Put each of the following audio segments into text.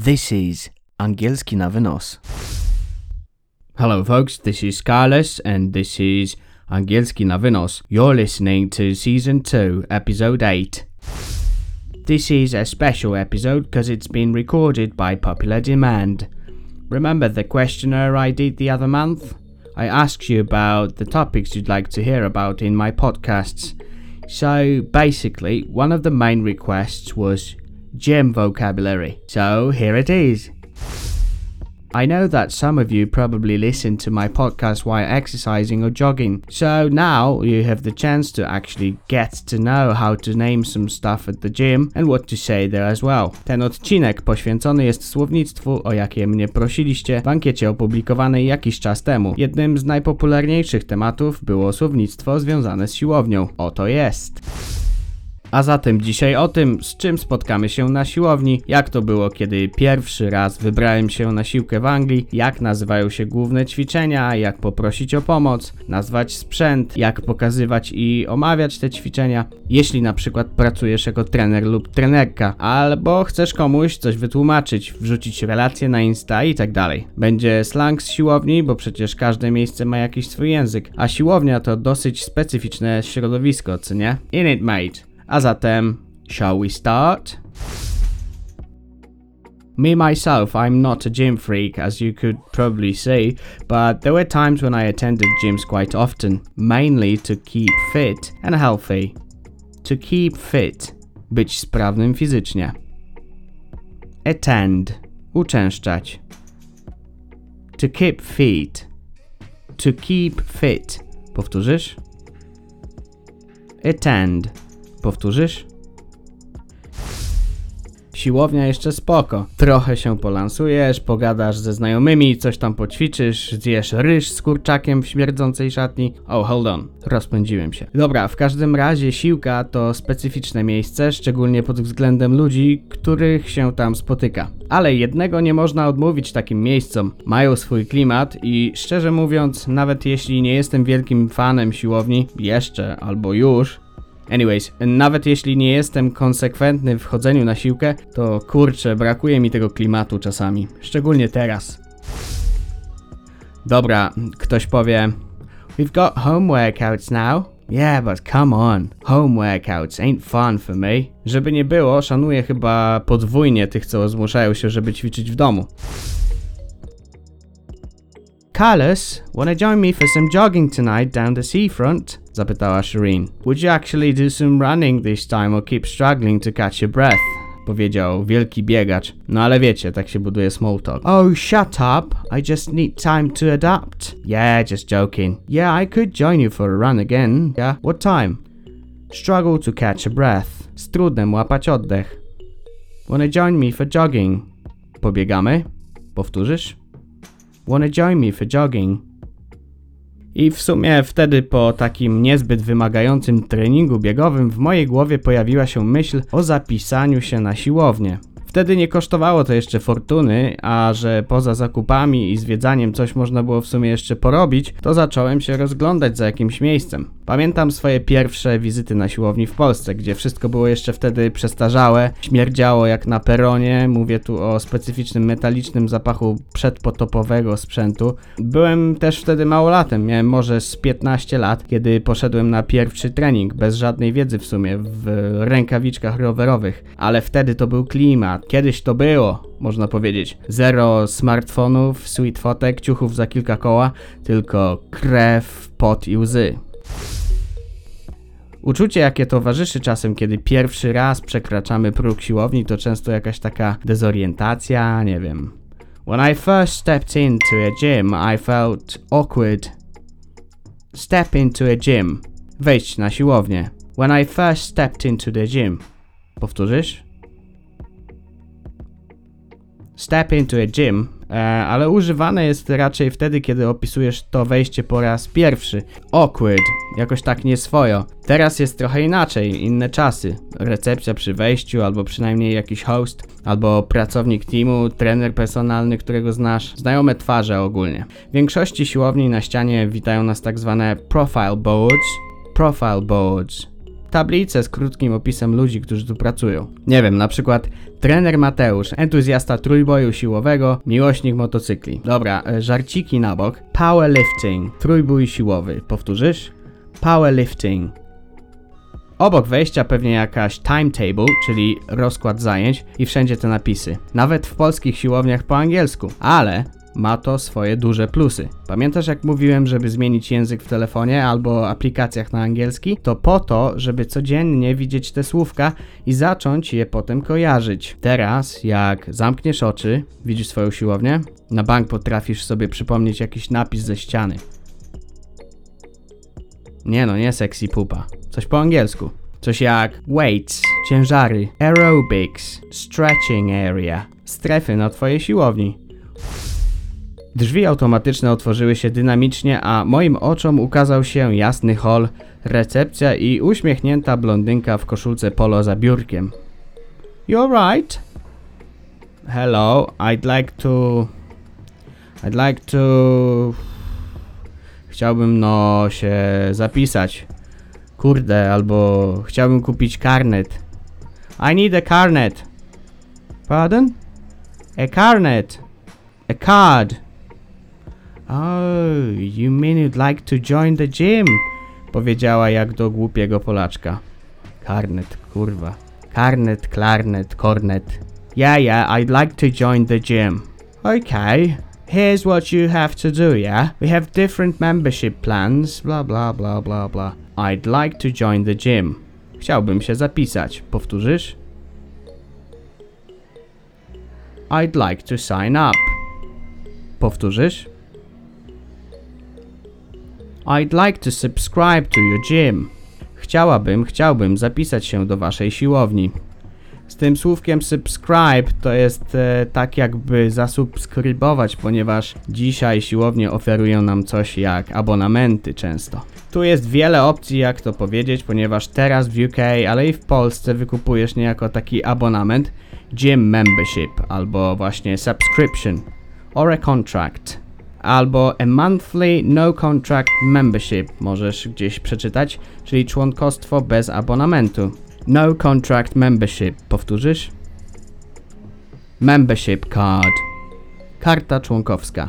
This is Angielski na wynos. Hello, folks. This is Carlos, and this is Angielski na wynos. You're listening to season 2, episode 8. This is a special episode because it's been recorded by popular demand. Remember the questionnaire I did the other month? I asked you about the topics you'd like to hear about in my podcasts. So basically, one of the main requests was gym vocabulary. So here it is. I know that some of you probably listen to my podcast while exercising or jogging, so now you have the chance to actually get to know how to name some stuff at the gym and what to say there as well. Ten odcinek poświęcony jest słownictwu, o jakie mnie prosiliście w ankiecie opublikowanej jakiś czas temu. Jednym z najpopularniejszych tematów było słownictwo związane z siłownią. Oto jest. A zatem dzisiaj o tym, z czym spotkamy się na siłowni, jak to było, kiedy pierwszy raz wybrałem się na siłkę w Anglii, jak nazywają się główne ćwiczenia, jak poprosić o pomoc, nazwać sprzęt, jak pokazywać i omawiać te ćwiczenia, jeśli na przykład pracujesz jako trener lub trenerka, albo chcesz komuś coś wytłumaczyć, wrzucić relacje na Insta i tak dalej. Będzie slang z siłowni, bo przecież każde miejsce ma jakiś swój język, a siłownia to dosyć specyficzne środowisko, co nie? In it, mate. A zatem, shall we start? Me myself, I'm not a gym freak, as you could probably see, but there were times when I attended gyms quite often, mainly to keep fit and healthy. To keep fit, być sprawnym fizycznie. Attend, uczęszczać. To keep fit. To keep fit. Powtórzysz? Attend. Powtórzysz? Siłownia jeszcze spoko. Trochę się polansujesz, pogadasz ze znajomymi, coś tam poćwiczysz, zjesz ryż z kurczakiem w śmierdzącej szatni. Oh, hold on, rozpędziłem się. Dobra, w każdym razie siłka to specyficzne miejsce, szczególnie pod względem ludzi, których się tam spotyka. Ale jednego nie można odmówić takim miejscom. Mają swój klimat i szczerze mówiąc, nawet jeśli nie jestem wielkim fanem siłowni, jeszcze albo już, Anyways, nawet jeśli nie jestem konsekwentny w chodzeniu na siłkę, to kurczę, brakuje mi tego klimatu czasami. Szczególnie teraz. Dobra, ktoś powie We've got home workouts now. Yeah, but come on. Home workouts ain't fun for me. Żeby nie było, szanuję chyba podwójnie tych, co zmuszają się, żeby ćwiczyć w domu. Carlos, wanna join me for some jogging tonight down the seafront? Zapytała Shireen. Would you actually do some running this time or keep struggling to catch your breath? Powiedział wielki biegacz. No ale wiecie, tak się buduje small talk. Oh, shut up. I just need time to adapt. Yeah, just joking. Yeah, I could join you for a run again. Yeah, what time? Struggle to catch a breath. Z trudem łapać oddech. Wanna join me for jogging? Pobiegamy? Powtórzysz? Wanna join me for jogging? I w sumie wtedy po takim niezbyt wymagającym treningu biegowym w mojej głowie pojawiła się myśl o zapisaniu się na siłownię. Wtedy nie kosztowało to jeszcze fortuny, a że poza zakupami i zwiedzaniem coś można było w sumie jeszcze porobić, to zacząłem się rozglądać za jakimś miejscem. Pamiętam swoje pierwsze wizyty na siłowni w Polsce, gdzie wszystko było jeszcze wtedy przestarzałe, śmierdziało jak na peronie, mówię tu o specyficznym metalicznym zapachu przedpotopowego sprzętu. Byłem też wtedy małolatem, miałem może z 15 lat, kiedy poszedłem na pierwszy trening, bez żadnej wiedzy w sumie, w rękawiczkach rowerowych, ale wtedy to był klimat, kiedyś to było, można powiedzieć. Zero smartfonów, sweet fotek, ciuchów za kilka koła, tylko krew, pot i łzy. Uczucie, jakie towarzyszy czasem, kiedy pierwszy raz przekraczamy próg siłowni, to często jakaś taka dezorientacja, nie wiem. When I first stepped into a gym, I felt awkward. Step into a gym. Wejść na siłownię. When I first stepped into the gym. Powtórzysz? Step into a gym, e, ale używane jest raczej wtedy, kiedy opisujesz to wejście po raz pierwszy. Awkward, jakoś tak nieswojo. Teraz jest trochę inaczej, inne czasy. Recepcja przy wejściu, albo przynajmniej jakiś host, albo pracownik teamu, trener personalny, którego znasz, znajome twarze ogólnie. W większości siłowni na ścianie witają nas tak zwane profile boards. Profile boards. Tablicę z krótkim opisem ludzi, którzy tu pracują. Nie wiem, na przykład trener Mateusz, entuzjasta trójboju siłowego, miłośnik motocykli. Dobra, e, żarciki na bok. Powerlifting, trójbój siłowy. Powtórzysz? Powerlifting. Obok wejścia pewnie jakaś timetable, czyli rozkład zajęć i wszędzie te napisy. Nawet w polskich siłowniach po angielsku. Ale ma to swoje duże plusy. Pamiętasz jak mówiłem, żeby zmienić język w telefonie albo aplikacjach na angielski? To po to, żeby codziennie widzieć te słówka i zacząć je potem kojarzyć. Teraz, jak zamkniesz oczy, widzisz swoją siłownię, na bank potrafisz sobie przypomnieć jakiś napis ze ściany. Nie no, nie sexy pupa. Coś po angielsku. Coś jak weights, ciężary, aerobics, stretching area, strefy na twojej siłowni. Drzwi automatyczne otworzyły się dynamicznie, a moim oczom ukazał się jasny hol, recepcja i uśmiechnięta blondynka w koszulce polo za biurkiem. You alright? Hello, I'd like to... I'd like to... Chciałbym no się zapisać. Kurde, albo chciałbym kupić karnet. I need a carnet. Pardon? A carnet. A card. Oh, you mean you'd like to join the gym? Powiedziała jak do głupiego Polaczka. Karnet, kurwa. Karnet, klarnet, kornet. Yeah, yeah, I'd like to join the gym. Okay. Here's what you have to do, yeah? We have different membership plans, blah blah blah blah blah. I'd like to join the gym. Chciałbym się zapisać. Powtórzysz? I'd like to sign up. Powtórzysz? I'd like to subscribe to your gym. Chciałabym, chciałbym zapisać się do waszej siłowni. Z tym słówkiem subscribe to jest e, tak jakby zasubskrybować, ponieważ dzisiaj siłownie oferują nam coś jak abonamenty często. Tu jest wiele opcji jak to powiedzieć, ponieważ teraz w UK, ale i w Polsce wykupujesz niejako taki abonament gym membership albo właśnie subscription or a contract albo a monthly no contract membership możesz gdzieś przeczytać, czyli członkostwo bez abonamentu. No contract membership. Powtórzysz? Membership card. Karta członkowska.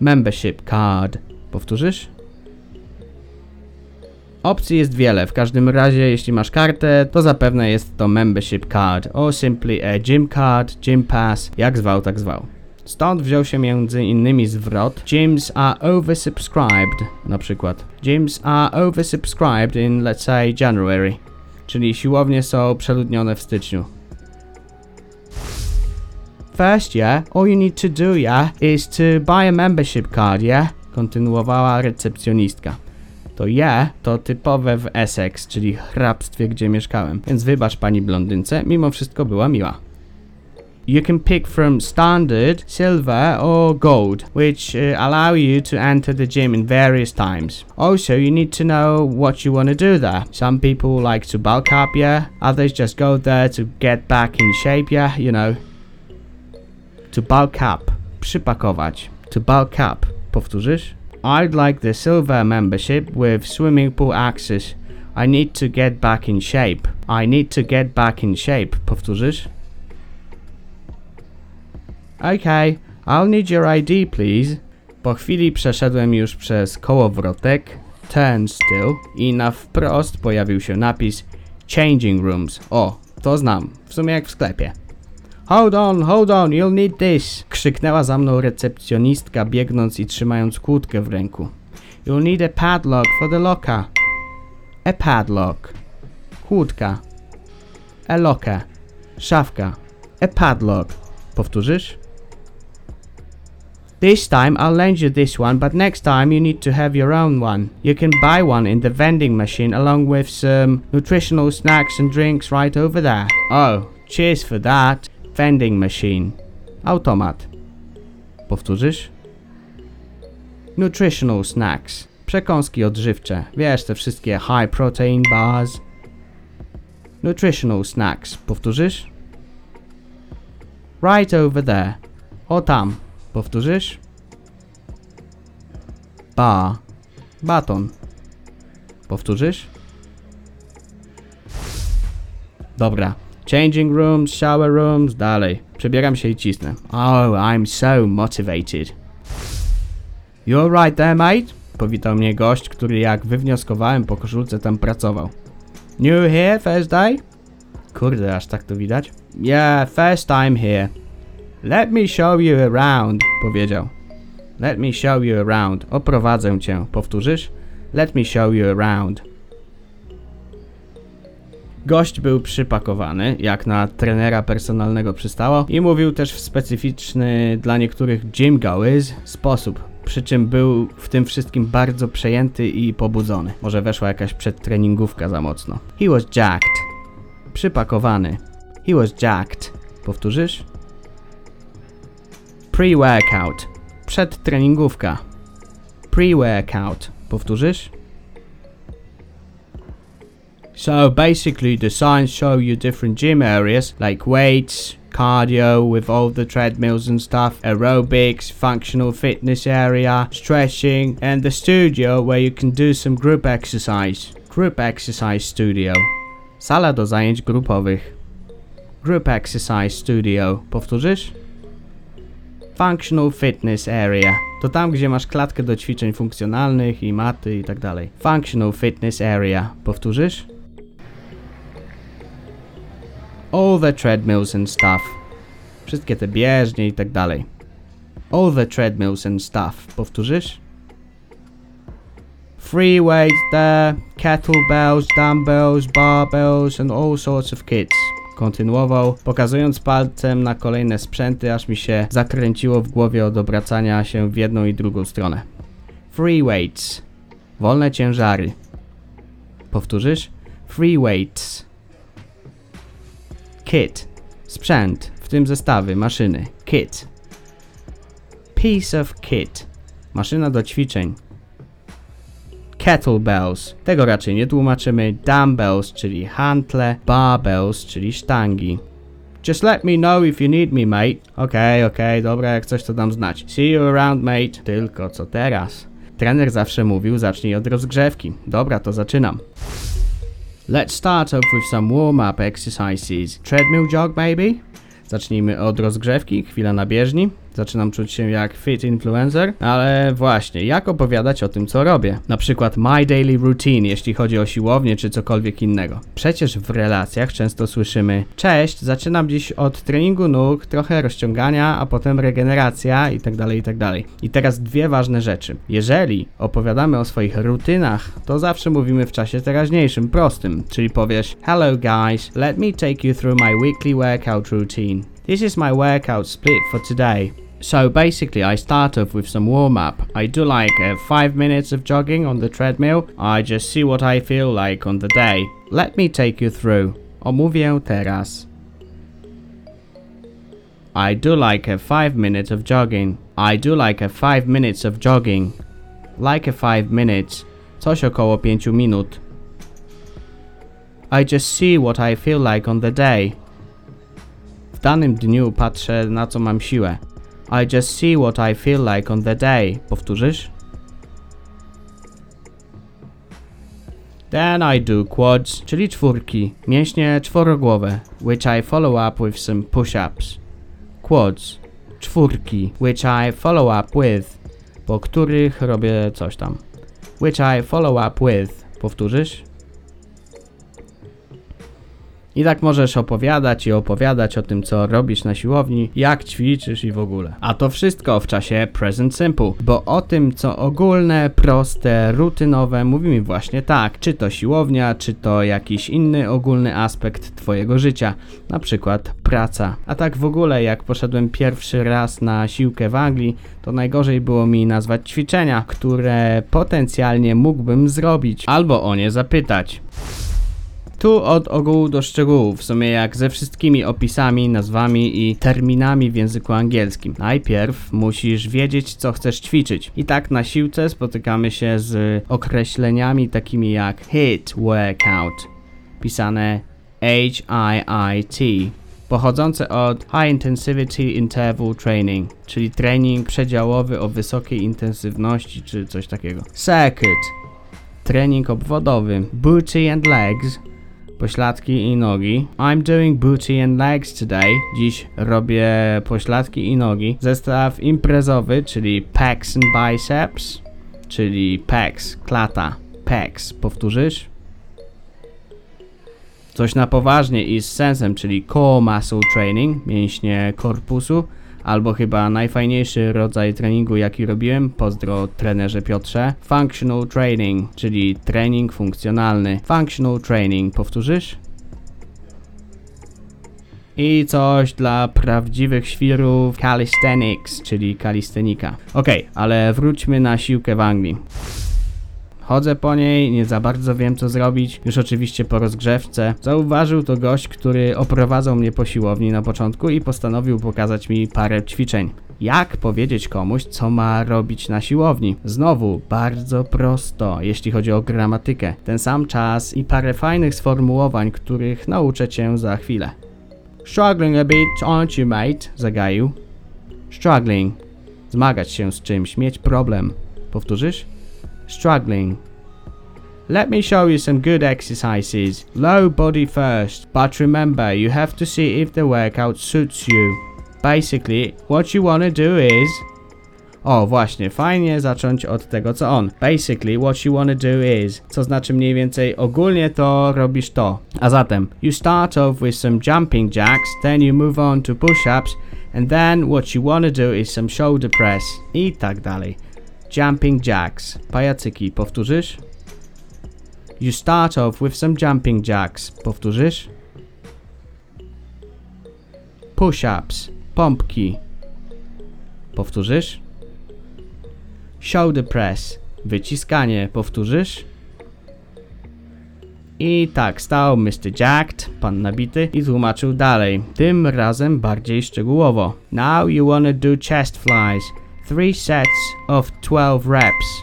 Membership card. Powtórzysz? Opcji jest wiele, w każdym razie jeśli masz kartę, to zapewne jest to membership card, or simply a gym card, gym pass, jak zwał tak zwał. Stąd wziął się między innymi zwrot Gyms are oversubscribed, na przykład. Gyms are oversubscribed in let's say January, czyli siłownie są przeludnione w styczniu. First, yeah, all you need to do, yeah, is to buy a membership card, yeah? Kontynuowała recepcjonistka. To yeah to typowe w Essex, czyli hrabstwie, gdzie mieszkałem. Więc wybacz pani blondynce, mimo wszystko była miła. You can pick from standard, silver, or gold, which uh, allow you to enter the gym in various times. Also, you need to know what you want to do there. Some people like to bulk up, yeah. Others just go there to get back in shape, yeah, you know. To bulk up. Przypakować. To bulk up. Powtórzysz? I'd like the silver membership with swimming pool access. I need to get back in shape. I need to get back in shape. Powtórzysz? Okay, I'll need your ID, please. Po chwili przeszedłem już przez kołowrotek, turnstile i na wprost pojawił się napis Changing Rooms. O, to znam, w sumie jak w sklepie. Hold on, hold on, you'll need this! Krzyknęła za mną recepcjonistka, biegnąc i trzymając kłódkę w ręku. You'll need a padlock for the locker. A padlock. Kłódka. A locker. Szafka. A padlock. Powtórzysz? This time I'll lend you this one, but next time you need to have your own one. You can buy one in the vending machine along with some nutritional snacks and drinks right over there. Oh, cheers for that. Vending machine. Automat. Powtórzysz? Nutritional snacks. Przekąski odżywcze. Wiesz, te wszystkie high protein bars. Nutritional snacks. Powtórzysz? Right over there. O tam. Powtórzysz? Ba. Baton. Powtórzysz? Dobra. Changing rooms, shower rooms, dalej. Przebieram się i cisnę. Oh, I'm so motivated. You alright there, mate? Powitał mnie gość, który jak wywnioskowałem po koszulce tam pracował. New here, first day? Kurde, aż tak to widać? Yeah, first time here. Let me show you around, powiedział. Let me show you around. Oprowadzę cię. Powtórzysz? Let me show you around. Gość był przypakowany, jak na trenera personalnego przystało, i mówił też w specyficzny dla niektórych gym goers sposób. Przy czym był w tym wszystkim bardzo przejęty i pobudzony. Może weszła jakaś przedtreningówka za mocno. He was jacked. Przypakowany. He was jacked. Powtórzysz? Pre-workout. Przedtreningówka. Pre-workout. Powtórzysz? So basically the signs show you different gym areas like weights, cardio with all the treadmills and stuff, aerobics, functional fitness area, stretching, and the studio where you can do some group exercise. Group exercise studio. Sala do zajęć grupowych. Group exercise studio. Powtórzysz? Functional Fitness Area. To tam, gdzie masz klatkę do ćwiczeń funkcjonalnych i maty i tak dalej. Functional Fitness Area. Powtórzysz? All the treadmills and stuff. Wszystkie te bieżnie i tak dalej. All the treadmills and stuff. Powtórzysz? Free weights there, kettlebells, dumbbells, barbells and all sorts of kits. Kontynuował, pokazując palcem na kolejne sprzęty, aż mi się zakręciło w głowie od obracania się w jedną i drugą stronę. Free weights. Wolne ciężary. Powtórzysz? Free weights. Kit. Sprzęt, w tym zestawy, maszyny. Kit. Piece of kit. Maszyna do ćwiczeń. Kettlebells. Tego raczej nie tłumaczymy. Dumbbells, czyli hantle. Barbells, czyli sztangi. Just let me know if you need me, mate. Okej, okej, dobra, jak coś to dam znać. See you around, mate. Tylko co teraz? Trener zawsze mówił, zacznij od rozgrzewki. Dobra, to zaczynam. Let's start off with some warm-up exercises. Treadmill jog, maybe? Zacznijmy od rozgrzewki, chwila na bieżni. Zaczynam czuć się jak fit influencer, ale właśnie, jak opowiadać o tym, co robię? Na przykład my daily routine, jeśli chodzi o siłownię czy cokolwiek innego. Przecież w relacjach często słyszymy: Cześć, zaczynam dziś od treningu nóg, trochę rozciągania, a potem regeneracja i tak dalej, i tak. I teraz dwie ważne rzeczy. Jeżeli opowiadamy o swoich rutynach, to zawsze mówimy w czasie teraźniejszym, prostym, czyli powiesz: Hello guys, let me take you through my weekly workout routine. This is my workout split for today. So basically, I start off with some warm up. I do like uh, 5 minutes of jogging on the treadmill. I just see what I feel like on the day. Let me take you through. Omówię teraz. I do like a 5 minutes of jogging. I do like a 5 minutes of jogging. Like a 5 minutes. Coś około 5 minut. I just see what I feel like on the day. W danym dniu patrzę na co mam siłę. I just see what I feel like on the day. Powtórzysz? Then I do quads, czyli czwórki, mięśnie czworogłowe, which I follow up with some push-ups. Quads, czwórki, which I follow up with, po których robię coś tam. Which I follow up with. Powtórzysz? I tak możesz opowiadać i opowiadać o tym, co robisz na siłowni, jak ćwiczysz i w ogóle. A to wszystko w czasie Present Simple, bo o tym, co ogólne, proste, rutynowe, mówimy właśnie tak. Czy to siłownia, czy to jakiś inny ogólny aspekt Twojego życia, na przykład praca. A tak w ogóle, jak poszedłem pierwszy raz na siłkę w Anglii, to najgorzej było mi nazwać ćwiczenia, które potencjalnie mógłbym zrobić, albo o nie zapytać. Tu od ogółu do szczegółów, w sumie jak ze wszystkimi opisami, nazwami i terminami w języku angielskim. Najpierw musisz wiedzieć, co chcesz ćwiczyć. I tak na siłce spotykamy się z określeniami takimi jak HIIT workout, pisane H-I-I-T, pochodzące od High Intensivity Interval Training, czyli trening przedziałowy o wysokiej intensywności czy coś takiego. Circuit, trening obwodowy, booty and legs, pośladki i nogi. I'm doing booty and legs today. Dziś robię pośladki i nogi. Zestaw imprezowy, czyli pecs and biceps, czyli pecs, klata, pecs. Powtórzysz? Coś na poważnie i z sensem, czyli core muscle training, mięśnie korpusu, albo chyba najfajniejszy rodzaj treningu jaki robiłem, pozdro trenerze Piotrze, functional training, czyli trening funkcjonalny. Functional training, powtórzysz? I coś dla prawdziwych świrów calisthenics, czyli kalistenika. Okej, ale wróćmy na siłkę w Anglii. Chodzę po niej, nie za bardzo wiem co zrobić, już oczywiście po rozgrzewce. Zauważył to gość, który oprowadzał mnie po siłowni na początku i postanowił pokazać mi parę ćwiczeń. Jak powiedzieć komuś, co ma robić na siłowni? Znowu, bardzo prosto, jeśli chodzi o gramatykę. Ten sam czas i parę fajnych sformułowań, których nauczę cię za chwilę. Struggling a bit, aren't you, mate? Zagaił. Struggling. Zmagać się z czymś, mieć problem. Powtórzysz? Struggling. Let me show you some good exercises. Low body first, but remember you have to see if the workout suits you. Basically, what you want to do is. O, właśnie, fajnie zacząć od tego co on. Basically, what you want to do is. Co znaczy mniej więcej ogólnie to robisz to. A zatem, you start off with some jumping jacks, then you move on to push-ups, and then what you want to do is some shoulder press. I tak dalej. Jumping jacks. Pajacyki, powtórzysz? You start off with some jumping jacks. Powtórzysz? Push-ups. Pompki. Powtórzysz? Shoulder press. Wyciskanie. Powtórzysz? I tak stał Mr. Jacked, pan nabity, i tłumaczył dalej, tym razem bardziej szczegółowo. Now you wanna do chest flies. Three sets of 12 reps.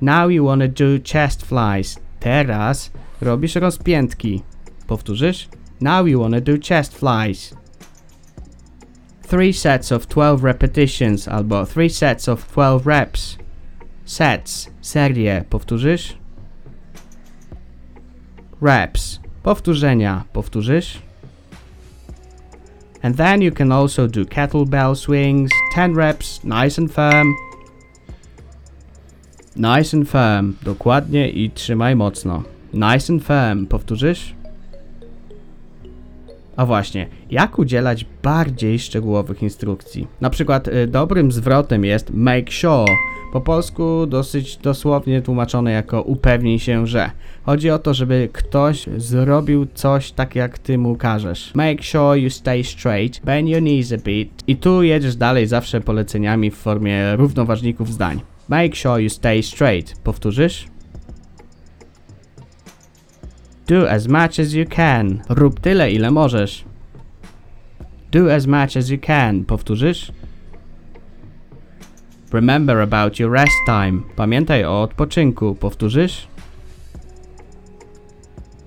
Now you wanna do chest flies. Teraz robisz rozpiętki. Powtórzysz? Now you wanna do chest flies. Three sets of 12 repetitions albo three sets of 12 reps. Sets, serie, powtórzysz? Reps, powtórzenia, powtórzysz? And then you can also do kettlebell swings, 10 reps, nice and firm. Nice and firm, dokładnie i trzymaj mocno. Nice and firm, powtórzysz? A właśnie, jak udzielać bardziej szczegółowych instrukcji? Na przykład y, dobrym zwrotem jest make sure. Po polsku dosyć dosłownie tłumaczone jako upewnij się, że. Chodzi o to, żeby ktoś zrobił coś tak jak ty mu każesz. Make sure you stay straight, bend your knees a bit. I tu jedziesz dalej zawsze poleceniami w formie równoważników zdań. Make sure you stay straight. Powtórzysz? Do as much as you can. Rób tyle, ile możesz. Do as much as you can. Powtórzysz? Remember about your rest time. Pamiętaj o odpoczynku. Powtórzysz?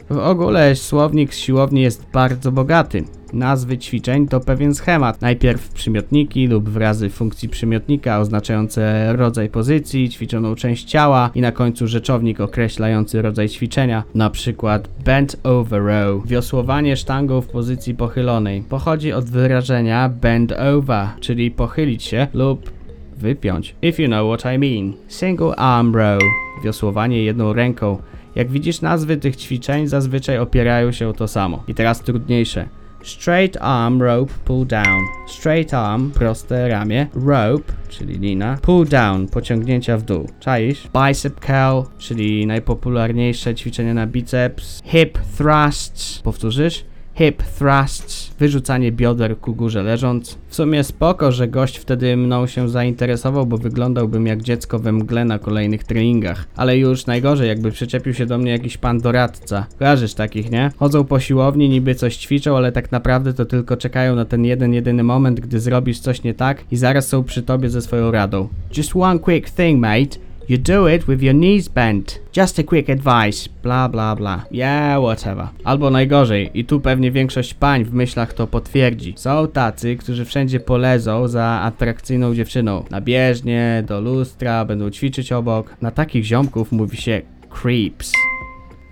W ogóle słownik z siłowni jest bardzo bogaty. Nazwy ćwiczeń to pewien schemat. Najpierw przymiotniki lub wyrazy funkcji przymiotnika oznaczające rodzaj pozycji, ćwiczoną część ciała i na końcu rzeczownik określający rodzaj ćwiczenia, na przykład bent over row, wiosłowanie sztangą w pozycji pochylonej. Pochodzi od wyrażenia bend over, czyli pochylić się lub wypiąć. If you know what I mean. Single arm row, wiosłowanie jedną ręką. Jak widzisz, nazwy tych ćwiczeń zazwyczaj opierają się o to samo. I teraz trudniejsze. Straight arm rope pull down. Straight arm, proste ramię. Rope, czyli lina. Pull down, pociągnięcia w dół. Czaisz? Bicep curl, czyli najpopularniejsze ćwiczenie na biceps. Hip thrusts. Powtórzysz? Hip thrusts, wyrzucanie bioder ku górze leżąc. W sumie spoko, że gość wtedy mną się zainteresował, bo wyglądałbym jak dziecko we mgle na kolejnych treningach. Ale już najgorzej, jakby przyczepił się do mnie jakiś pan doradca. Kojarzysz takich, nie? Chodzą po siłowni, niby coś ćwiczą, ale tak naprawdę to tylko czekają na ten jeden, jedyny moment, gdy zrobisz coś nie tak i zaraz są przy tobie ze swoją radą. Just one quick thing, mate. You do it with your knees bent. Just a quick advice. Bla bla bla. Yeah, whatever. Albo najgorzej, i tu pewnie większość pań w myślach to potwierdzi. Są tacy, którzy wszędzie polezą za atrakcyjną dziewczyną. Na bieżnie, do lustra, będą ćwiczyć obok. Na takich ziomków mówi się creeps.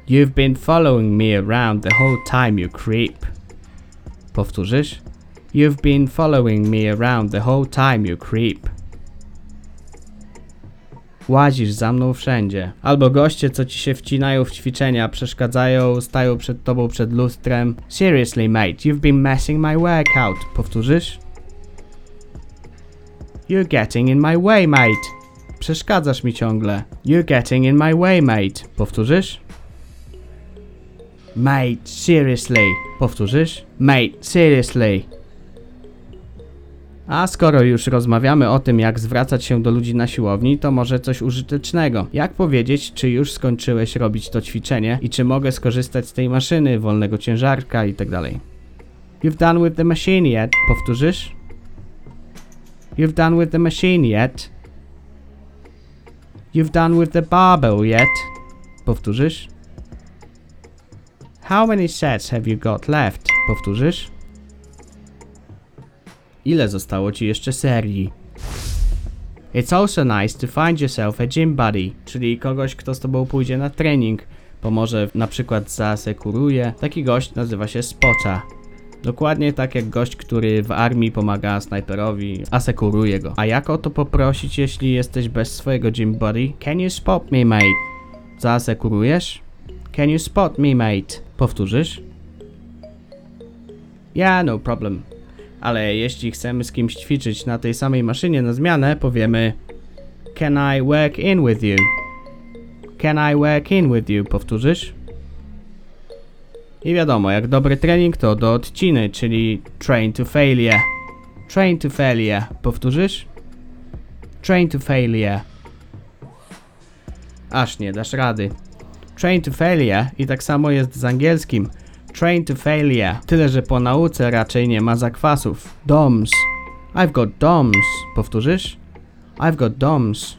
You've been following me around the whole time, you creep. Powtórzysz? You've been following me around the whole time, you creep. Łazisz za mną wszędzie. Albo goście, co ci się wcinają w ćwiczenia, przeszkadzają, stają przed tobą przed lustrem. Seriously, mate, you've been messing my workout. Powtórzysz? You're getting in my way, mate. Przeszkadzasz mi ciągle. You're getting in my way, mate. Powtórzysz? Mate, seriously. Powtórzysz? Mate, seriously. A skoro już rozmawiamy o tym, jak zwracać się do ludzi na siłowni, to może coś użytecznego. Jak powiedzieć, czy już skończyłeś robić to ćwiczenie i czy mogę skorzystać z tej maszyny, wolnego ciężarka i tak. You've done with the machine yet? Powtórzysz? You've done with the machine yet? You've done with the barbell yet? Powtórzysz? How many sets have you got left? Powtórzysz? Ile zostało ci jeszcze serii? It's also nice to find yourself a gym buddy, czyli kogoś, kto z tobą pójdzie na trening, pomoże na przykład zaasekuruje. Taki gość nazywa się spocza. Dokładnie tak jak gość, który w armii pomaga snajperowi, asekuruje go. A jak o to poprosić, jeśli jesteś bez swojego gym buddy? Can you spot me, mate? Zaasekurujesz? Can you spot me, mate? Powtórzysz? Yeah, no problem. Ale jeśli chcemy z kimś ćwiczyć na tej samej maszynie na zmianę, powiemy Can I work in with you? Can I work in with you? Powtórzysz? I wiadomo, jak dobry trening to do odciny, czyli train to failure. Train to failure. Powtórzysz? Train to failure. Aż nie dasz rady. Train to failure i tak samo jest z angielskim. Train to failure. Tyle, że po nauce raczej nie ma zakwasów. DOMS. I've got DOMS. Powtórzysz? I've got DOMS.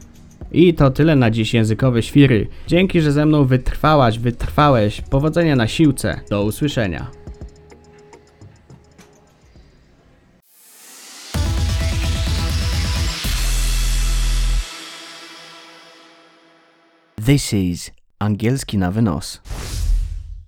I to tyle na dziś językowe świry. Dzięki, że ze mną wytrwałaś, wytrwałeś. Powodzenia na siłce. Do usłyszenia. This is Angielski na wynos.